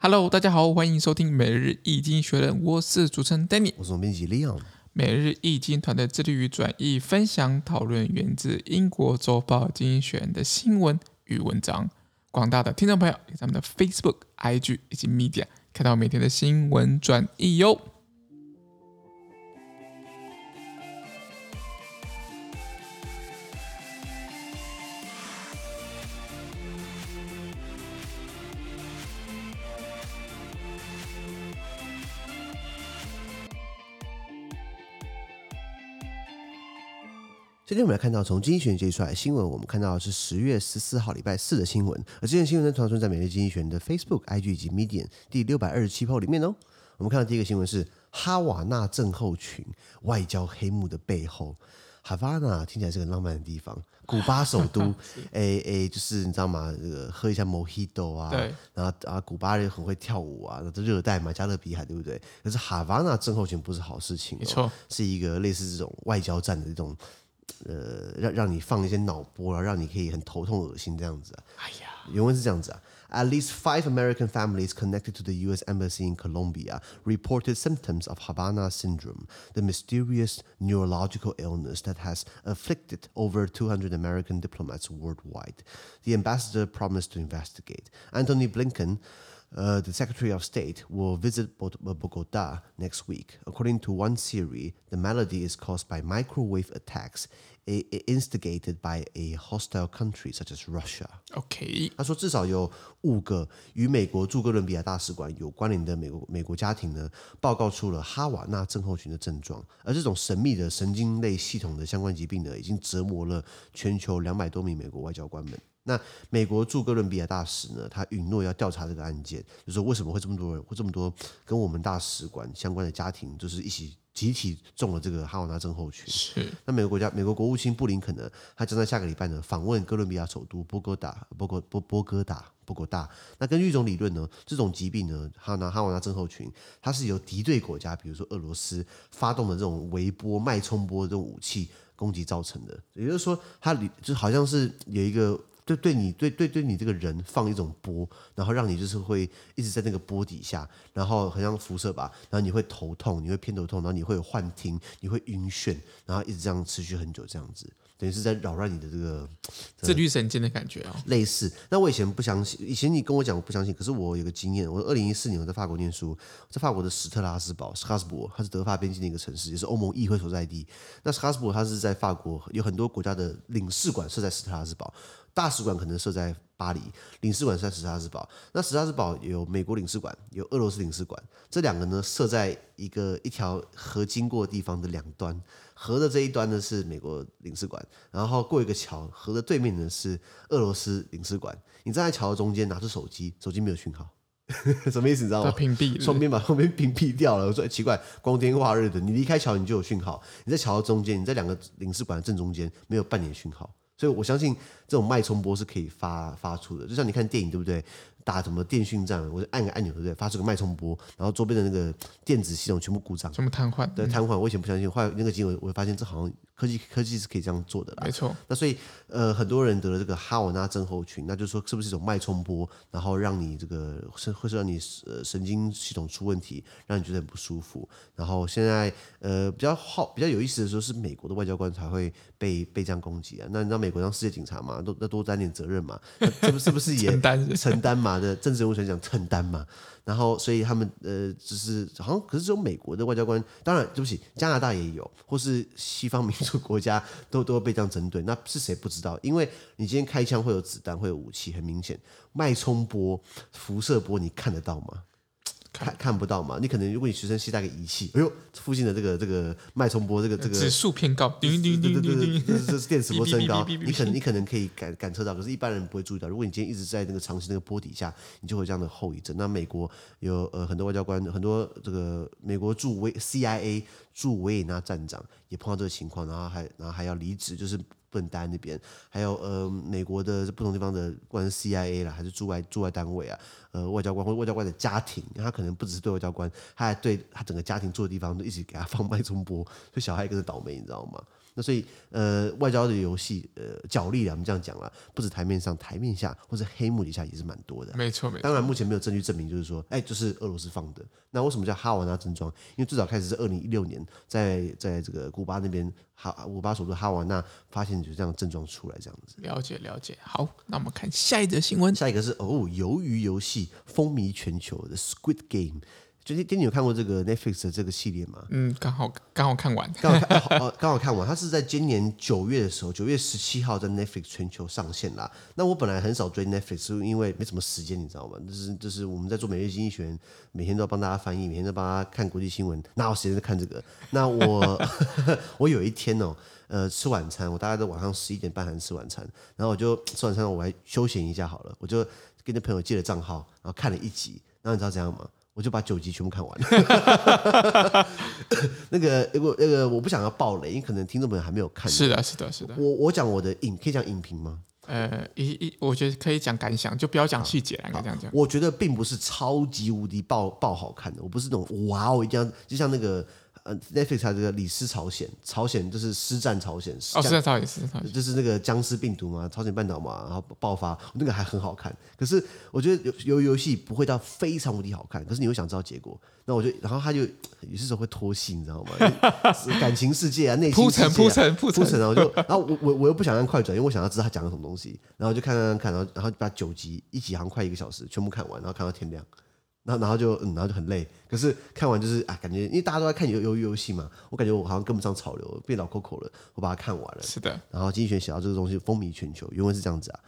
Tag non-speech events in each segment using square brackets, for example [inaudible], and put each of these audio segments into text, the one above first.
Hello，大家好，欢迎收听每日易经学人，我是主持人 Danny，我是总编辑 Leon。每日易经团队致力于转译、分享、讨论源自英国周报《经济学人》的新闻与文章。广大的听众朋友，在我们的 Facebook、IG 以及 Media 看到每天的新闻转译哟。今天我们来看到从经济学人接出来的新闻，我们看到的是十月十四号礼拜四的新闻，而这件新闻呢，传送在每日经济学人的 Facebook、IG 以及 Medium 第六百二十七号里面哦。我们看到第一个新闻是哈瓦那症候群外交黑幕的背后，哈瓦那听起来是个浪漫的地方，古巴首都，哎哎，就是你知道吗？这个喝一下 Mojito 啊，然后啊，古巴人很会跳舞啊，这热带嘛，加勒比海，对不对？可是哈瓦那症候群不是好事情，哦，没错，是一个类似这种外交战的这种。呃，让让你放一些脑波，然后让你可以很头痛、恶心这样子啊。哎呀，原文是这样子啊。At least five American families connected to the U.S. Embassy in Colombia reported symptoms of Havana syndrome, the mysterious neurological illness that has afflicted over 200 American diplomats worldwide. The ambassador promised to investigate. Antony Blinken. Uh, the Secretary of State will visit Bogota next week. According to one theory, the malady is caused by microwave attacks instigated by a hostile country such as Russia. OK，他说至少有五个与美国驻哥伦比亚大使馆有关联的美国美国家庭呢，报告出了哈瓦那症候群的症状，而这种神秘的神经类系统的相关疾病呢，已经折磨了全球两百多名美国外交官们。那美国驻哥伦比亚大使呢，他允诺要调查这个案件，就是说为什么会这么多人，会这么多跟我们大使馆相关的家庭，就是一起集体中了这个哈瓦那症候群。是。那美国国家美国国务卿布林肯呢，他将在下个礼拜呢访问哥伦比亚首都波哥达，波哥波波哥达波哥大。那根据一种理论呢，这种疾病呢，哈那哈瓦那症候群，它是由敌对国家，比如说俄罗斯发动的这种微波脉冲波的这种武器攻击造成的。也就是说，它里就好像是有一个。对，对你对对对你这个人放一种波，然后让你就是会一直在那个波底下，然后很像辐射吧，然后你会头痛，你会偏头痛，然后你会有幻听，你会晕眩，然后一直这样持续很久，这样子等于是在扰乱你的这个自律神经的感觉啊、哦，类似。那我以前不相信，以前你跟我讲我不相信，可是我有个经验，我二零一四年我在法国念书，在法国的史特拉斯堡 （Strasbourg），它是德法边境的一个城市，也是欧盟议会所在地。那 Strasbourg 它是在法国有很多国家的领事馆设在史特拉斯堡。大使馆可能设在巴黎，领事馆是在史特拉斯堡。那史特拉斯堡有美国领事馆，有俄罗斯领事馆，这两个呢设在一个一条河经过的地方的两端。河的这一端呢是美国领事馆，然后过一个桥，河的对面呢是俄罗斯领事馆。你站在桥的中间，拿出手机，手机没有讯号，[laughs] 什么意思？你知道吗？屏蔽，双边把双边屏蔽掉了。我说、欸、奇怪，光天化日的，你离开桥你就有讯号，你在桥的中间，你在两个领事馆的正中间，没有半点讯号。所以我相信这种脉冲波是可以发发出的，就像你看电影对不对？打什么电讯战，我就按个按钮对不对？发出个脉冲波，然后周边的那个电子系统全部故障，全部瘫痪。对，瘫痪。我以前不相信，后来那个机会我会发现这好像科技科技是可以这样做的啦。没错。那所以呃，很多人得了这个哈瓦那症候群，那就是说是不是一种脉冲波，然后让你这个是会是让你呃神经系统出问题，让你觉得很不舒服。然后现在呃比较好比较有意思的时候是美国的外交官才会被被这样攻击啊。那你知道美国当世界警察嘛，都要多担点责任嘛，是不是不是也 [laughs] 承担承担嘛？的政治人物想讲承担嘛，然后所以他们呃，只是好像可是只有美国的外交官，当然对不起，加拿大也有，或是西方民主国家都都被这样针对，那是谁不知道？因为你今天开枪会有子弹，会有武器，很明显，脉冲波、辐射波，你看得到吗？看看不到嘛？你可能如果你随身携带个仪器，哎呦，附近的这个这个脉冲波，这个这个指数偏高，叮叮叮叮叮，这是电磁波升高，你可能你可能可以感感测到，可是一般人不会注意到。如果你今天一直在那个长期那个波底下，你就会有这样的后遗症。那美国有呃很多外交官，很多这个美国驻维 CIA 驻维也纳站长也碰到这个情况，然后还然后还要离职，就是笨蛋那边。还有呃，美国的不同地方的，不管是 CIA 啦，还是驻外驻外单位啊，呃，外交官或外交官的家庭，他可能不只是对外交官，他还对他整个家庭住的地方都一起给他放 [laughs] 脉冲波，所以小孩跟着倒霉，你知道吗？那所以，呃，外交的游戏，呃，角力啊，我们这样讲了，不止台面上，台面下或者黑幕底下也是蛮多的。没错，没错。当然，目前没有证据证明，就是说，哎，就是俄罗斯放的。那为什么叫哈瓦那症状？因为最早开始是二零一六年，在在这个古巴那边，哈，古巴首都哈瓦那发现就这样的症状出来，这样子。了解，了解。好，那我们看下一则新闻。下一个是哦，鱿鱼游戏风靡全球的 Squid Game。最近，今天有看过这个 Netflix 的这个系列吗？嗯，刚好刚好看完，刚好看，哦，刚好看完。它是在今年九月的时候，九月十七号在 Netflix 全球上线啦。那我本来很少追 Netflix，因为没什么时间，你知道吗？就是就是我们在做每日经济学，每天都要帮大家翻译，每天都帮大家看国际新闻，哪有时间在看这个？那我我有一天哦，呃，吃晚餐，我大概在晚上十一点半还是吃晚餐，然后我就吃晚餐，我还休闲一下好了，我就跟那朋友借了账号，然后看了一集，然后你知道怎样吗？我就把九集全部看完了。[laughs] 那个，那个，那个，我不想要爆雷，因为可能听众朋友还没有看。是的，是的，是的。我我讲我的影，可以讲影评吗？呃，一一，我觉得可以讲感想，就不要讲细节了，这样讲。我觉得并不是超级无敌爆爆好看的，我不是那种哇哦，一定要就像那个。Netflix 它这个李斯朝鲜，朝鲜就是尸战朝鲜，哦，尸战朝鲜，尸战朝鲜，就是那个僵尸病毒嘛，朝鲜半岛嘛，然后爆发，那个还很好看。可是我觉得游游游戏不会到非常无敌好看，可是你会想知道结果。那我就，然后他就有些时候会拖戏，你知道吗？感情世界啊，内心世界啊，铺陈铺陈铺陈，然后就，然后我我我又不想按快转，因为我想要知道他讲了什么东西，然后就看看看，然后然后把九集一集好像快一个小时全部看完，然后看到天亮。然后，然后就，嗯，然后就很累。可是看完就是，啊，感觉因为大家都在看游游游戏嘛，我感觉我好像跟不上潮流，变老 Coco 了。我把它看完了。是的。然后经济学写到这个东西风靡全球，原文是这样子啊。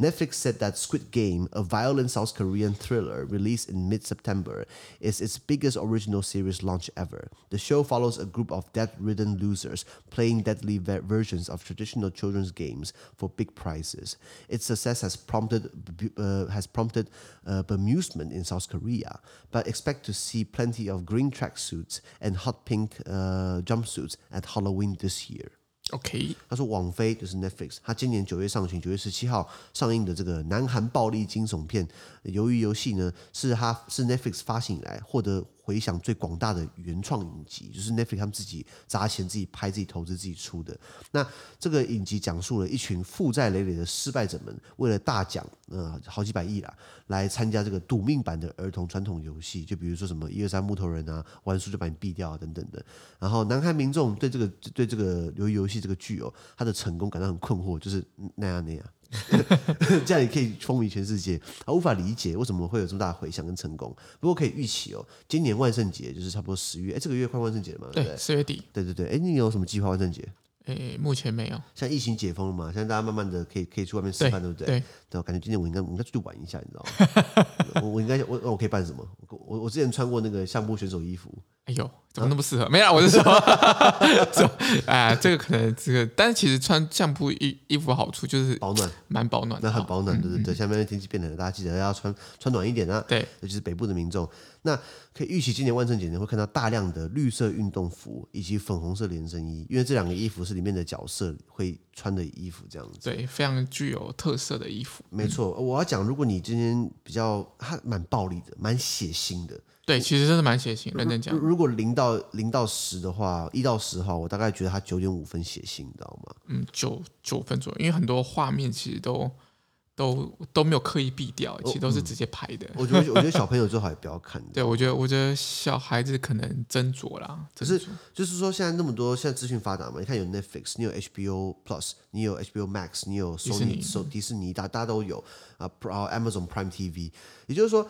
Netflix said that Squid Game, a violent South Korean thriller released in mid-September, is its biggest original series launch ever. The show follows a group of debt-ridden losers playing deadly versions of traditional children's games for big prizes. Its success has prompted uh, has prompted uh, bemusement in South Korea, but expect to see plenty of green tracksuits and hot pink uh, jumpsuits at Halloween this year. OK，他说网飞就是 Netflix，他今年九月上旬，九月十七号上映的这个南韩暴力惊悚片《鱿鱼游戏》呢，是他是 Netflix 发行以来获得回响最广大的原创影集，就是 Netflix 他们自己砸钱、自己拍、自己投资、自己出的。那这个影集讲述了一群负债累累的失败者们，为了大奖，呃，好几百亿啦，来参加这个赌命版的儿童传统游戏，就比如说什么一二三木头人啊，玩输就把你毙掉啊等等的。然后南韩民众对这个对这个鱿鱼游戏这个剧哦，他的成功感到很困惑，就是那样那样。[laughs] 这样也可以风靡全世界，他无法理解为什么会有这么大的回响跟成功。不过可以预期哦，今年万圣节就是差不多十月，哎，这个月快万圣节了嘛？对，四月底。对对对，哎，你有什么计划万圣节？哎，目前没有。像疫情解封了嘛，现在大家慢慢的可以可以去外面吃饭，对不对？对。对，我感觉今年我应该我应该出去玩一下，你知道吗？[laughs] 我我应该我我可以办什么？我我之前穿过那个相扑选手衣服。哎呦，怎么那么适合？啊、没有，我是说，[laughs] 哎，这个可能这个，但是其实穿相扑衣衣服好处就是保暖，蛮保暖的，那很保暖，对对对。下面的天气变冷了，大家记得要穿穿暖一点啊。对，尤其是北部的民众。那可以预期今年万圣节你会看到大量的绿色运动服以及粉红色连身衣，因为这两个衣服是里面的角色会穿的衣服，这样子。对，非常具有特色的衣服。没错，我要讲，如果你今天比较，它蛮暴力的，蛮血腥的。对，其实真的蛮血腥。认真讲，如果零到零到十的话，一到十的话，我大概觉得它九点五分血腥，你知道吗？嗯，九九分左右，因为很多画面其实都都都没有刻意避掉，其实都是直接拍的。哦嗯、我觉得我觉得小朋友最好也不要看。对，我觉得我觉得小孩子可能斟酌啦。可是就是说，现在那么多，现在资讯发达嘛，你看有 Netflix，你有 HBO Plus，你有 HBO Max，你有 Sony，迪迪士尼，大大家都有啊，Amazon Prime TV，也就是说。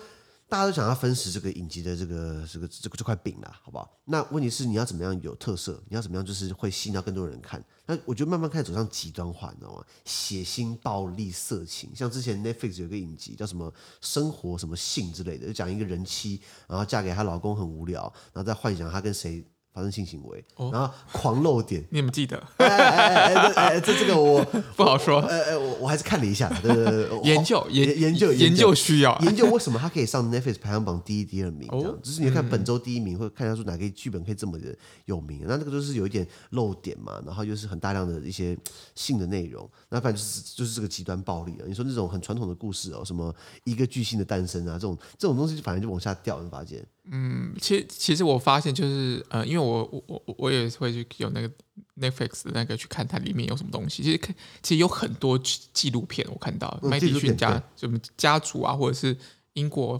大家都想要分食这个影集的这个这个这个这块饼啦，好不好？那问题是你要怎么样有特色？你要怎么样就是会吸引到更多人看？那我觉得慢慢开始走向极端化，你知道吗？血腥、暴力、色情，像之前 Netflix 有个影集叫什么《生活什么性》之类的，就讲一个人妻，然后嫁给她老公很无聊，然后再幻想她跟谁。发生性行为，哦、然后狂露点，你有没有记得？哎哎哎哎，哎，这这个我 [laughs] 不好说。哎哎，我我还是看了一下，对对对，研究研研究研究需要研究为什么他可以上 Netflix 排行榜第一、第二名，这样，哦、就是你看本周第一名，或者看一下说哪个剧本可以这么的有名，那这个就是有一点露点嘛，然后又是很大量的一些性的内容，那反正就是就是这个极端暴力啊。你说那种很传统的故事哦，什么一个巨星的诞生啊，这种这种东西反正就往下掉，你发现？嗯，其实其实我发现就是呃，因为我我我我也会去有那个 Netflix 的那个去看它里面有什么东西。其实看其实有很多纪录片，我看到麦迪逊家什么家族啊，或者是英国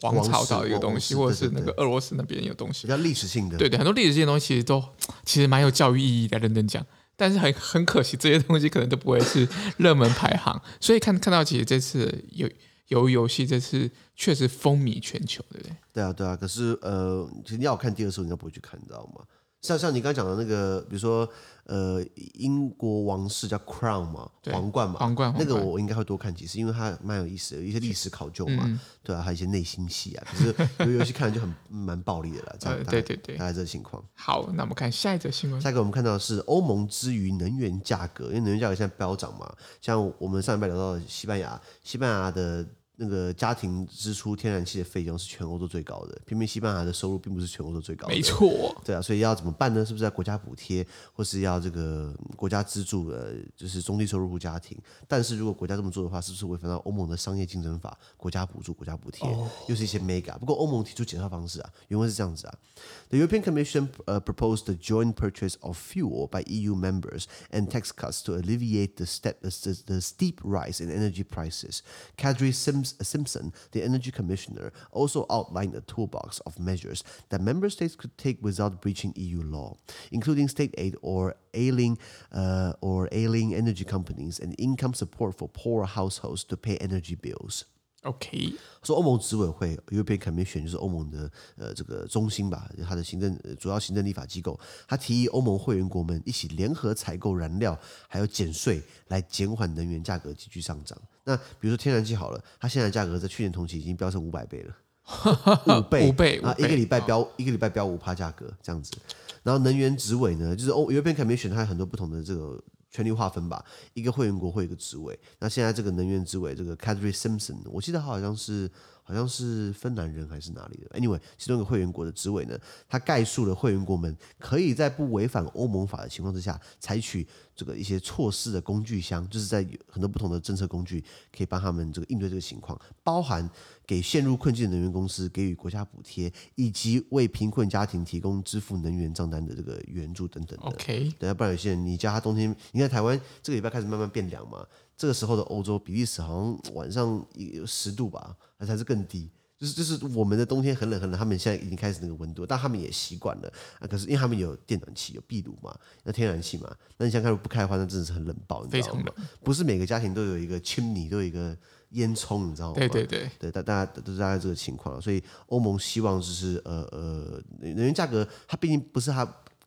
皇朝的一个东西，或者是那个俄罗斯那边有东西，比较历史性的。对对，很多历史性的东西其实都其实蛮有教育意义的，认真讲。但是很很可惜，这些东西可能都不会是热门排行。所以看看到其实这次有。鱿鱼游戏这次确实风靡全球，对不对？对啊，对啊。可是呃，其实你要看第二次，你应该不会去看，你知道吗？像像你刚刚讲的那个，比如说呃，英国王室叫 Crown 嘛，皇冠嘛，皇冠，那个我应该会多看几次，因为它蛮有意思的，有一些历史考究嘛，嗯、对啊，还有一些内心戏啊。可是鱿鱼游戏看了就很蛮暴力的了，这样、[laughs] 呃、对对对，大概这个情况。好，那我们看下一则新闻。下一个我们看到的是欧盟之于能源价格，因为能源价格现在飙涨嘛，像我们上一拜聊到的西班牙，西班牙的。那个家庭支出天然气的费用是全欧洲最高的，偏偏西班牙的收入并不是全欧洲最高的。没错，对啊，所以要怎么办呢？是不是要国家补贴，或是要这个国家资助？呃，就是中低收入户家庭。但是如果国家这么做的话，是不是违反到欧盟的商业竞争法？国家补助、国家补贴，哦、又是一些 mega。不过欧盟提出解套方式啊，原文是这样子啊：The European Commission proposed the joint purchase of fuel by EU members and tax cuts to alleviate the step the, the steep rise in energy prices. Kadri Sims Simpson, the energy commissioner, also outlined a toolbox of measures that member states could take without breaching EU law, including state aid or ailing uh, or ailing energy companies and income support for poor households to pay energy bills. OK，说欧盟执委会 European Commission 就是欧盟的呃这个中心吧，它的行政主要行政立法机构，它提议欧盟会员国们一起联合采购燃料，还有减税，来减缓能源价格急剧上涨。那比如说天然气好了，它现在价格在去年同期已经飙升五百倍了，[laughs] 五倍五倍啊，一个礼拜飙一个礼拜飙五趴价格这样子。然后能源执委呢，就是欧 European Commission 它有很多不同的这个。权力划分吧，一个会员国会一个职位。那现在这个能源职位，这个 Catherine Simpson，我记得他好像是好像是芬兰人还是哪里的？Anyway，其中一个会员国的职位呢，他概述了会员国们可以在不违反欧盟法的情况之下，采取这个一些措施的工具箱，就是在很多不同的政策工具可以帮他们这个应对这个情况，包含。给陷入困境的能源公司给予国家补贴，以及为贫困家庭提供支付能源账单的这个援助等等的。OK，等下不然有些人，你家他冬天，你看台湾这个礼拜开始慢慢变凉嘛，这个时候的欧洲比利时好像晚上有十度吧，还是还是更低。就是就是我们的冬天很冷很冷，他们现在已经开始那个温度，但他们也习惯了啊。可是因为他们有电暖气、有壁炉嘛，有天然气嘛，那你想看不开的话，那真的是很冷爆，你知道吗？不是每个家庭都有一个 chimney，都有一个。烟囱，你知道吗？对对对，对，大大家都是大概这个情况，所以欧盟希望就是呃呃，能源价格它毕竟不是它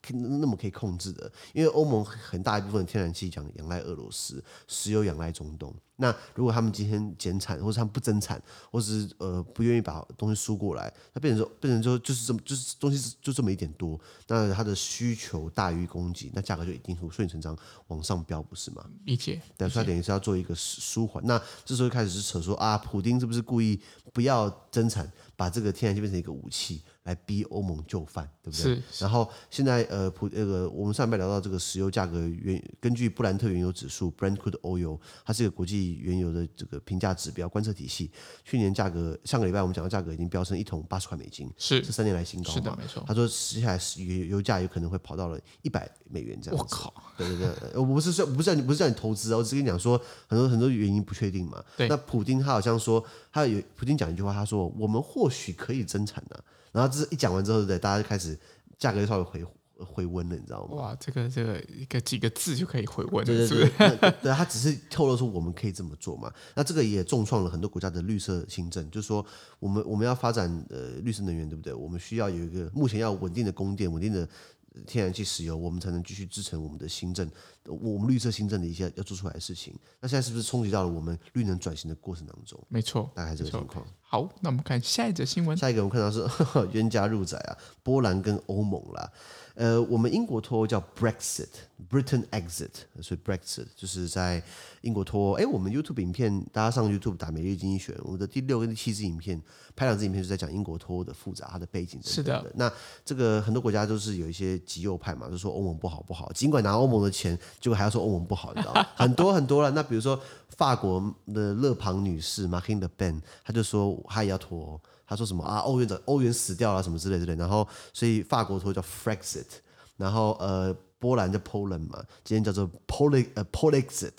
那么可以控制的，因为欧盟很大一部分天然气讲仰赖俄罗斯，石油仰赖中东。那如果他们今天减产，或者他们不增产，或是呃不愿意把东西输过来，那变成说变成说就是这么就是东西就这么一点多，那它的需求大于供给，那价格就一定会顺理成章往上飙，不是吗？理解。但是它等于是要做一个舒缓。那这时候开始是扯说啊，普丁是不是故意不要增产，把这个天然气变成一个武器？来逼欧盟就范，对不对？是。然后现在呃，普那个我们上面聊到这个石油价格原根据布兰特原油指数 （Brent Crude Oil），它是一个国际原油的这个评价指标观测体系。去年价格上个礼拜我们讲的价格已经飙升一桶八十块美金，是这三年来新高嘛？是的，没错。他说接下来油油价有可能会跑到了一百美元这样子。我靠！对对对，我不是说不是叫你不是叫你投资啊，我只是跟你讲说很多很多原因不确定嘛。对。那普丁他好像说他有普丁讲一句话，他说我们或许可以增产的、啊。然后这一讲完之后，对，大家就开始价格就稍微回回温了，你知道吗？哇，这个这个一个几个字就可以回温，对对对，是是？对，他只是透露出我们可以这么做嘛。那这个也重创了很多国家的绿色新政，就是说我们我们要发展呃绿色能源，对不对？我们需要有一个目前要稳定的供电，稳定的。天然气、石油，我们才能继续支撑我们的新政，我们绿色新政的一些要做出来的事情。那现在是不是冲击到了我们绿能转型的过程当中？没错，大概这个情况。好，那我们看下一则新闻。下一个我们看到是 [laughs] 冤家路窄啊，波兰跟欧盟啦。呃，我们英国脱欧叫 Brexit，Britain exit，所以 Brexit 就是在英国脱欧。哎，我们 YouTube 影片，大家上 YouTube 打《每日经济学》，我们的第六跟第七支影片，拍两支影片，就在讲英国脱欧的复杂，它的背景等等。是的。那这个很多国家都是有一些极右派嘛，就说欧盟不好不好，尽管拿欧盟的钱，结果还要说欧盟不好，你知道吗？[laughs] 很多很多了。那比如说法国的勒庞女士 Marine Le Pen，她就说她也要脱欧。他说什么啊？欧元的欧元死掉了什么之类之类，然后所以法国脱叫 Frexit，然后呃波兰叫 Poland 嘛，今天叫做 Poli 呃 Polexit，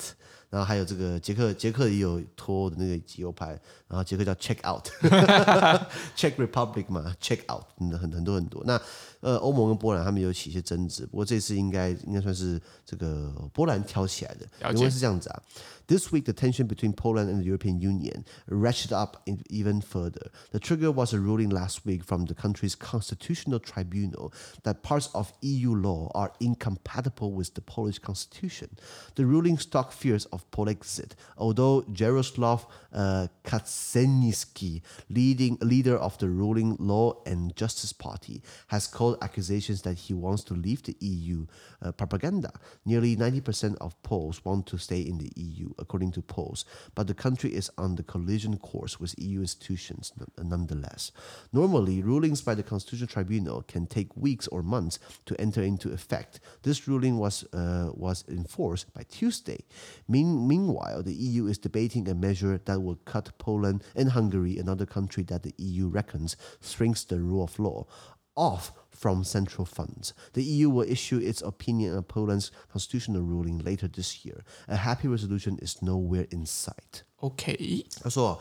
然后还有这个捷克捷克也有脱的那个极右派，然后捷克叫 Check Out，Czech Republic [laughs] 嘛 Check Out，很很很多很多。那呃欧盟跟波兰他们有起一些争执，不过这次应该应该算是这个波兰挑起来的，因为是这样子啊。This week, the tension between Poland and the European Union ratcheted up even further. The trigger was a ruling last week from the country's constitutional tribunal that parts of EU law are incompatible with the Polish constitution. The ruling struck fears of Polexit, although Jaroslaw uh, Kaczyński, leading leader of the ruling Law and Justice Party, has called accusations that he wants to leave the EU uh, propaganda. Nearly 90% of Poles want to stay in the EU according to polls, but the country is on the collision course with EU institutions nonetheless. Normally, rulings by the Constitutional Tribunal can take weeks or months to enter into effect. This ruling was, uh, was enforced by Tuesday. Mean, meanwhile, the EU is debating a measure that will cut Poland and Hungary, another country that the EU reckons strengthens the rule of law, off from central funds. The EU will issue its opinion on Poland's constitutional ruling later this year. A happy resolution is nowhere in sight. OK，他说，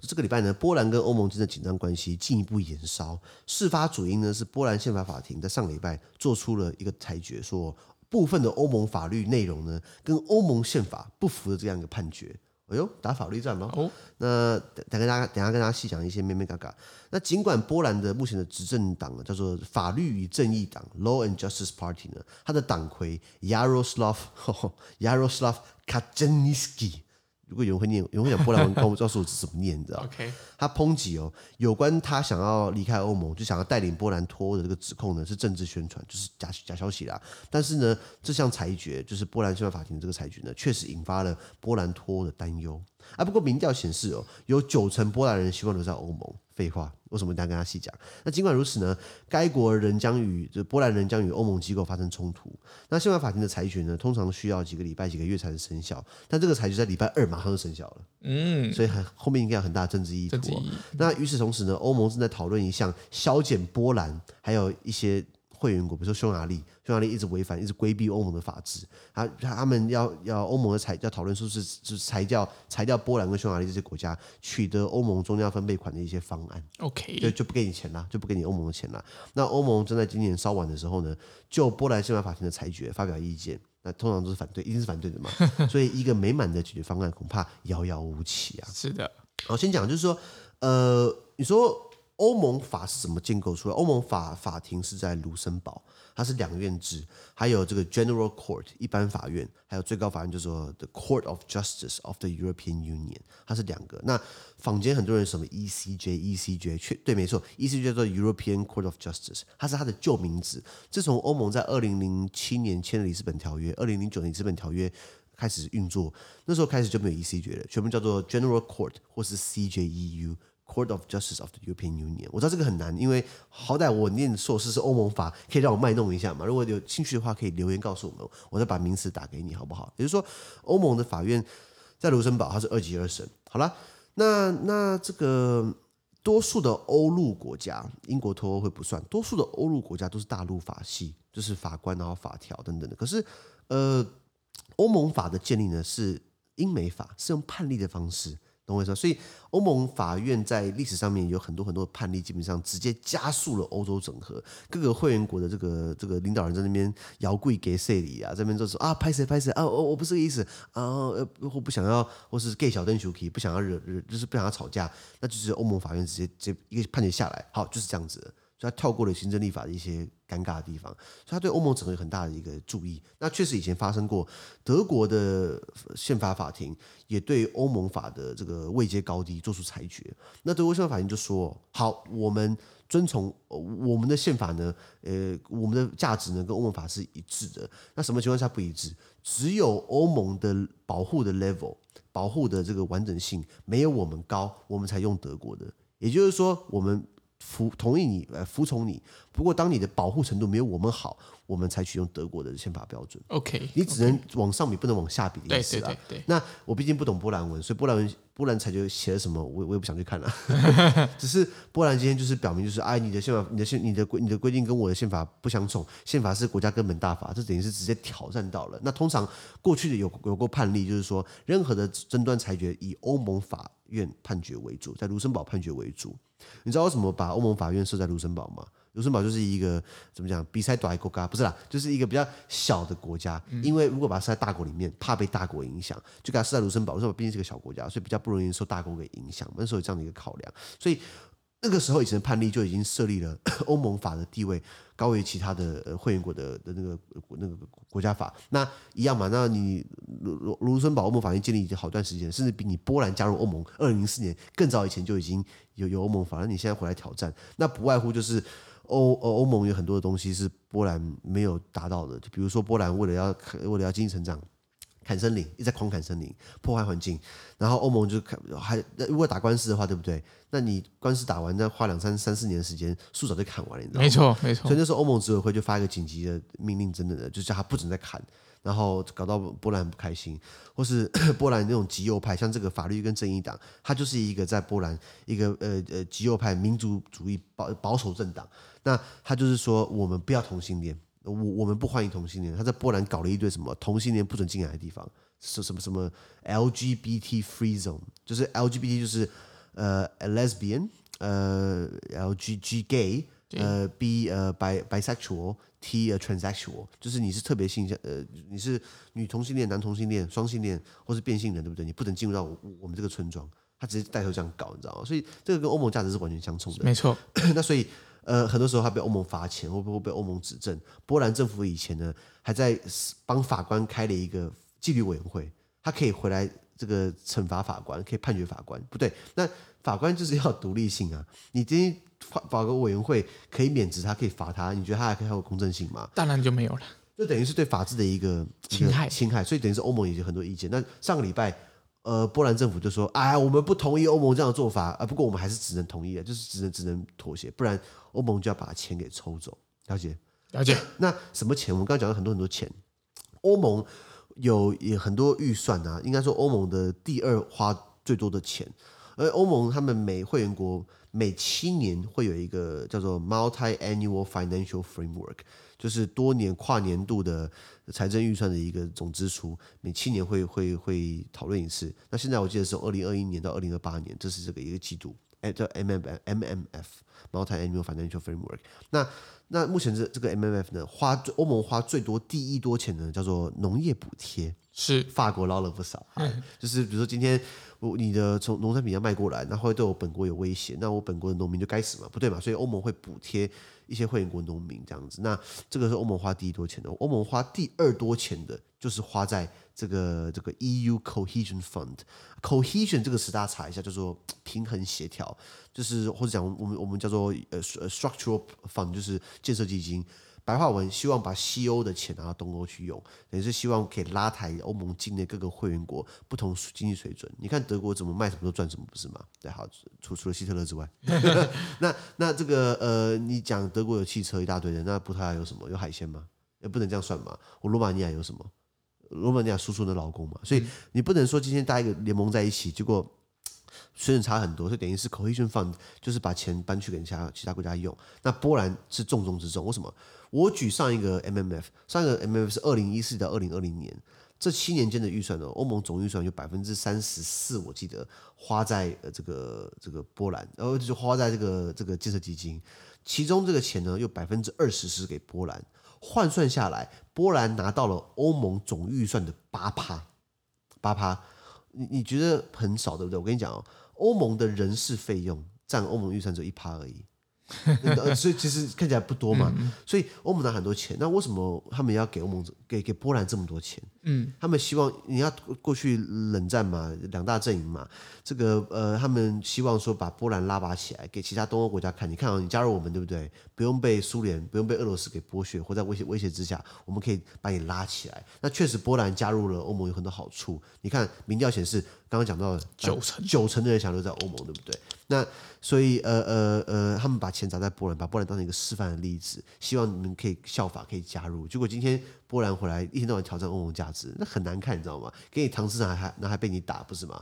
这个礼拜呢，波兰跟欧盟之间的紧张关系进一步延烧。事发主因呢是波兰宪法法庭在上个礼拜做出了一个裁决，说部分的欧盟法律内容呢跟欧盟宪法不符的这样一个判决。 哎呦，打法律战吗？哦，那等跟大家等下跟大家细讲一些咩咩嘎嘎。那尽管波兰的目前的执政党叫做法律与正义党 （Law and Justice Party） 呢，他的党魁 Yaroslav Yaroslav [laughs] Kaczynski。如果有人会念，有人会讲波兰文，告诉我是怎么念，你知道？OK，他抨击哦，有关他想要离开欧盟，就想要带领波兰脱欧的这个指控呢，是政治宣传，就是假假消息啦。但是呢，这项裁决，就是波兰宪法法庭的这个裁决呢，确实引发了波兰脱欧的担忧。啊，不过民调显示哦，有九成波兰人希望留在欧盟。废话，为什么大家跟他细讲？那尽管如此呢，该国人将与这波兰人将与欧盟机构发生冲突。那宪法法庭的裁决呢，通常需要几个礼拜、几个月才能生效。但这个裁决在礼拜二马上就生效了。嗯，所以很后面应该有很大的政治意图。那与此同时呢，欧盟正在讨论一项削减波兰还有一些。会员国，比如说匈牙利，匈牙利一直违反，一直规避欧盟的法制。他他们要要欧盟的裁要讨论，说是是裁掉裁掉波兰跟匈牙利这些国家取得欧盟中央分配款的一些方案。OK，就就不给你钱了，就不给你欧盟的钱了。那欧盟正在今年稍晚的时候呢，就波兰宪法法庭的裁决发表意见。那通常都是反对，一定是反对的嘛。[laughs] 所以一个美满的解决方案恐怕遥遥无期啊。是的，好，先讲就是说，呃，你说。欧盟法是怎么建构出来？欧盟法法庭是在卢森堡，它是两院制，还有这个 General Court 一般法院，还有最高法院，就是说 The Court of Justice of the European Union，它是两个。那坊间很多人什么 ECJ ECJ，确对，没错，ECJ 叫做 European Court of Justice，它是它的旧名字。自从欧盟在二零零七年签了里斯本条约，二零零九年里斯本条约开始运作，那时候开始就没有 ECJ 了，全部叫做 General Court 或是 CJEU。Court of Justice of the European Union，我知道这个很难，因为好歹我念硕士是欧盟法，可以让我卖弄一下嘛。如果有兴趣的话，可以留言告诉我们，我再把名词打给你，好不好？也就是说，欧盟的法院在卢森堡，它是二级二审。好了，那那这个多数的欧陆国家，英国脱欧会不算，多数的欧陆国家都是大陆法系，就是法官然后法条等等的。可是，呃，欧盟法的建立呢，是英美法，是用判例的方式。懂我意思吗？所以欧盟法院在历史上面有很多很多的判例，基本上直接加速了欧洲整合。各个会员国的这个这个领导人在那边摇柜给谁里啊？这边就说啊，拍谁拍谁啊？我我不是这个意思啊，呃，我不想要，或是 gay 小邓球可以不想要惹惹，就是不想要吵架，那就是欧盟法院直接直接一个判决下来，好，就是这样子。所以他跳过了行政立法的一些尴尬的地方，所以他对欧盟整个有很大的一个注意。那确实以前发生过，德国的宪法法庭也对欧盟法的这个位阶高低做出裁决。那德国宪法法庭就说：好，我们遵从我们的宪法呢，呃，我们的价值呢跟欧盟法是一致的。那什么情况下不一致？只有欧盟的保护的 level，保护的这个完整性没有我们高，我们才用德国的。也就是说，我们。服同意你，呃，服从你。不过，当你的保护程度没有我们好，我们采取用德国的宪法标准。OK，你只能往上比，不能往下比的意思啊。对对对对。那我毕竟不懂波兰文，所以波兰文波兰裁决写了什么，我我也不想去看了。[laughs] 只是波兰今天就是表明，就是哎，你的宪法、你的宪、你的规、你的规定跟我的宪法不相冲，宪法是国家根本大法，这等于是直接挑战到了。那通常过去的有有过判例，就是说任何的争端裁决以欧盟法院判决为主，在卢森堡判决为主。你知道为什么把欧盟法院设在卢森堡吗？卢森堡就是一个怎么讲，比赛短国家不是啦，就是一个比较小的国家。因为如果把它设在大国里面，怕被大国影响，就给它设在卢森堡。卢森堡毕竟是个小国家，所以比较不容易受大国给影响。那时候有这样的一个考量，所以。那个时候以前的判例就已经设立了 [coughs] 欧盟法的地位高于其他的呃会员国的的那个那个国家法，那一样嘛？那你卢卢卢森堡欧盟法院建立已经好段时间，甚至比你波兰加入欧盟二零零四年更早以前就已经有有欧盟法，那你现在回来挑战，那不外乎就是欧欧盟有很多的东西是波兰没有达到的，就比如说波兰为了要为了要经济成长。砍森林，一直在狂砍森林，破坏环境，然后欧盟就砍，还如果打官司的话，对不对？那你官司打完，再花两三三四年的时间，树早就砍完了，你知道吗？没错，没错。所以那时候欧盟执委会就发一个紧急的命令，真的就叫他不准再砍，然后搞到波兰不开心，或是 [coughs] 波兰那种极右派，像这个法律跟正义党，他就是一个在波兰一个呃呃极右派民族主义保保守政党，那他就是说我们不要同性恋。我我们不欢迎同性恋，他在波兰搞了一堆什么同性恋不准进来的地方，是什么什么 LGBT free zone，就是 LGBT 就是呃 lesbian，呃 LGG gay，呃 B 呃 bi bisexual，T 呃 transsexual，就是你是特别性向呃你是女同性恋、男同性恋、双性恋或是变性人，对不对？你不能进入到我我们这个村庄，他直接带头这样搞，你知道吗？所以这个跟欧盟价值是完全相冲的。没错，[clears throat] 那所以。呃，很多时候他被欧盟罚钱，会不会被欧盟指正？波兰政府以前呢，还在帮法官开了一个纪律委员会，他可以回来这个惩罚法官，可以判决法官。不对，那法官就是要独立性啊！你今天法法官委员会可以免职他，可以罚他，你觉得他还可以还有公正性吗？当然就没有了，就等于是对法治的一个侵害，侵害。所以等于是欧盟也有很多意见。那上个礼拜。呃，波兰政府就说：“哎，我们不同意欧盟这样的做法啊。不过我们还是只能同意了，就是只能只能妥协，不然欧盟就要把钱给抽走。了解，了解。那什么钱？我们刚刚讲了很多很多钱。欧盟有也很多预算啊，应该说欧盟的第二花最多的钱。而欧盟他们每会员国每七年会有一个叫做 Multi-annual Financial Framework。”就是多年跨年度的财政预算的一个总支出，每七年会会会讨论一次。那现在我记得是二零二一年到二零二八年，这是这个一个季度，哎，叫 M M M M F Multi-annual Financial Framework。那那目前这这个 M M F 呢，花欧盟花最多第一多钱呢，叫做农业补贴，是法国捞了不少。嗯，就是比如说今天我你的从农产品要卖过来，那会对我本国有威胁，那我本国的农民就该死嘛，不对嘛？所以欧盟会补贴。一些会员国农民这样子，那这个是欧盟花第一多钱的。欧盟花第二多钱的，就是花在这个这个 EU Cohesion Fund。Cohesion 这个词大家查一下，叫做平衡协调，就是或者讲我们我们叫做呃 Structural Fund，就是建设基金。白话文希望把西欧的钱拿到东欧去用，也是希望可以拉抬欧盟境内各个会员国不同经济水准。你看德国怎么卖什么都赚什么，不是吗？对，好，除除了希特勒之外，[laughs] [laughs] 那那这个呃，你讲德国有汽车一大堆的，那葡萄牙有什么？有海鲜吗？也不能这样算嘛。我罗马尼亚有什么？罗马尼亚输出的老公嘛。所以你不能说今天大家一个联盟在一起，结果水准差很多，所以等于是 cohesion fund 就是把钱搬去给其他其他国家用。那波兰是重中之重，为什么？我举上一个 MMF，上一个 MMF 是二零一四到二零二零年，这七年间的预算呢，欧盟总预算有百分之三十四，我记得花在呃这个这个波兰，然后就花在这个这个建设基金，其中这个钱呢，有百分之二十是给波兰，换算下来，波兰拿到了欧盟总预算的八趴，八趴，你你觉得很少对不对？我跟你讲哦，欧盟的人事费用占欧盟预算只有一趴而已。所以其实看起来不多嘛。所以欧盟拿很多钱，那为什么他们要给欧盟给给波兰这么多钱？嗯，他们希望你要过去冷战嘛，两大阵营嘛，这个呃，他们希望说把波兰拉拔起来，给其他东欧国家看。你看啊，你加入我们，对不对？不用被苏联，不用被俄罗斯给剥削，或在威胁威胁之下，我们可以把你拉起来。那确实，波兰加入了欧盟有很多好处。你看民调显示。刚刚讲到九成九成的人想留在欧盟，对不对？那所以呃呃呃，他们把钱砸在波兰，把波兰当成一个示范的例子，希望你们可以效法，可以加入。结果今天波兰回来一天到晚挑战欧盟价值，那很难看，你知道吗？给你糖吃还还那还被你打，不是吗？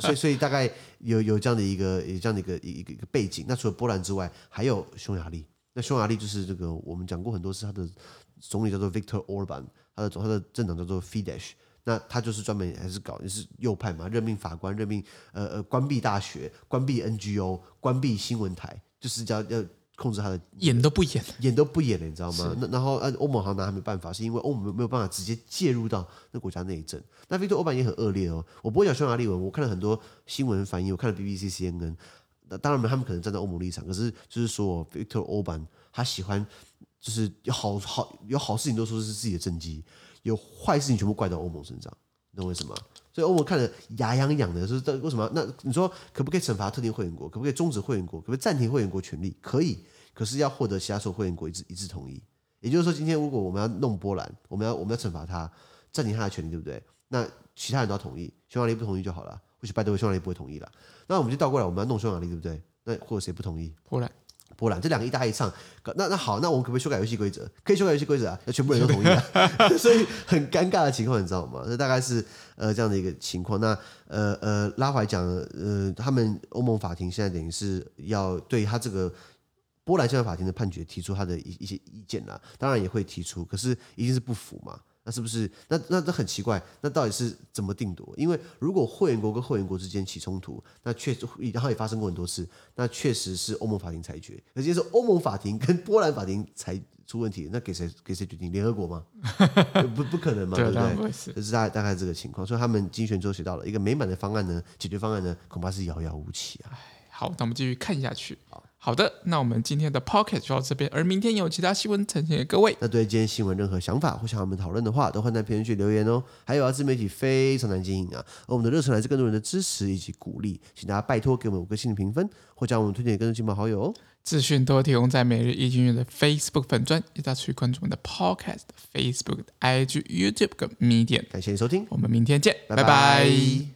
所以所以大概有有这样的一个有这样的一个一个一个背景。那除了波兰之外，还有匈牙利。那匈牙利就是这个我们讲过很多次，他的总理叫做 Viktor Orban，他的他的政党叫做 Fidesz。那他就是专门还是搞也是右派嘛，任命法官，任命呃呃关闭大学，关闭 NGO，关闭新闻台，就是要要控制他的演都不演，演都不演了，你知道吗？那然后呃欧盟好像拿他没办法，是因为欧盟没有办法直接介入到那国家内政。那 Viktor Orban 也很恶劣哦，我不会讲匈牙利文，我看了很多新闻反应，我看了 BBC、CNN，那当然他们可能站在欧盟立场，可是就是说 Viktor Orban 他喜欢就是有好好有好事情都说是自己的政绩。有坏事情全部怪到欧盟身上，你懂为什么？所以欧盟看着牙痒痒的，是这为什么？那你说可不可以惩罚特定会员国？可不可以终止会员国？可不可以暂停会员国权利？可以，可是要获得其他所有会员国一致一致同意。也就是说，今天如果我们要弄波兰，我们要我们要惩罚他，暂停他的权利，对不对？那其他人都要同意，匈牙利不同意就好了。或许拜登匈牙利不会同意了。那我们就倒过来，我们要弄匈牙利，对不对？那或者谁不同意？波兰。波兰这两个一搭一唱，那那好，那我们可不可以修改游戏规则？可以修改游戏规则啊，要全部人都同意啊，[laughs] [laughs] 所以很尴尬的情况，你知道吗？这大概是呃这样的一个情况。那呃呃拉回来讲，呃他们欧盟法庭现在等于是要对他这个波兰宪法法庭的判决提出他的一一些意见啦，当然也会提出，可是一定是不服嘛。那是不是？那那这很奇怪。那到底是怎么定夺？因为如果会员国跟会员国之间起冲突，那确实，然后也发生过很多次，那确实是欧盟法庭裁决。而且是欧盟法庭跟波兰法庭裁出问题，那给谁给谁决定？联合国吗？不不可能嘛，[laughs] 对不对？就是大概大概这个情况。所以他们精选之后学到了一个美满的方案呢，解决方案呢，恐怕是遥遥无期啊。好，那我们继续看下去。好的，那我们今天的 Podcast 就到这边，而明天有其他新闻呈现给各位。那对今天新闻任何想法或想我们讨论的话，都欢迎在评论区留言哦。还有啊，自媒体非常难经营啊，而我们的热忱来自更多人的支持以及鼓励，请大家拜托给我们五个星的评分，或将我们推荐给更多亲朋好友哦。资讯都提供在每日一经院的 Facebook 粉专，也大家去关注我们的 Podcast、Facebook、IG、YouTube 跟 Medium。感谢你收听，我们明天见，拜拜。拜拜。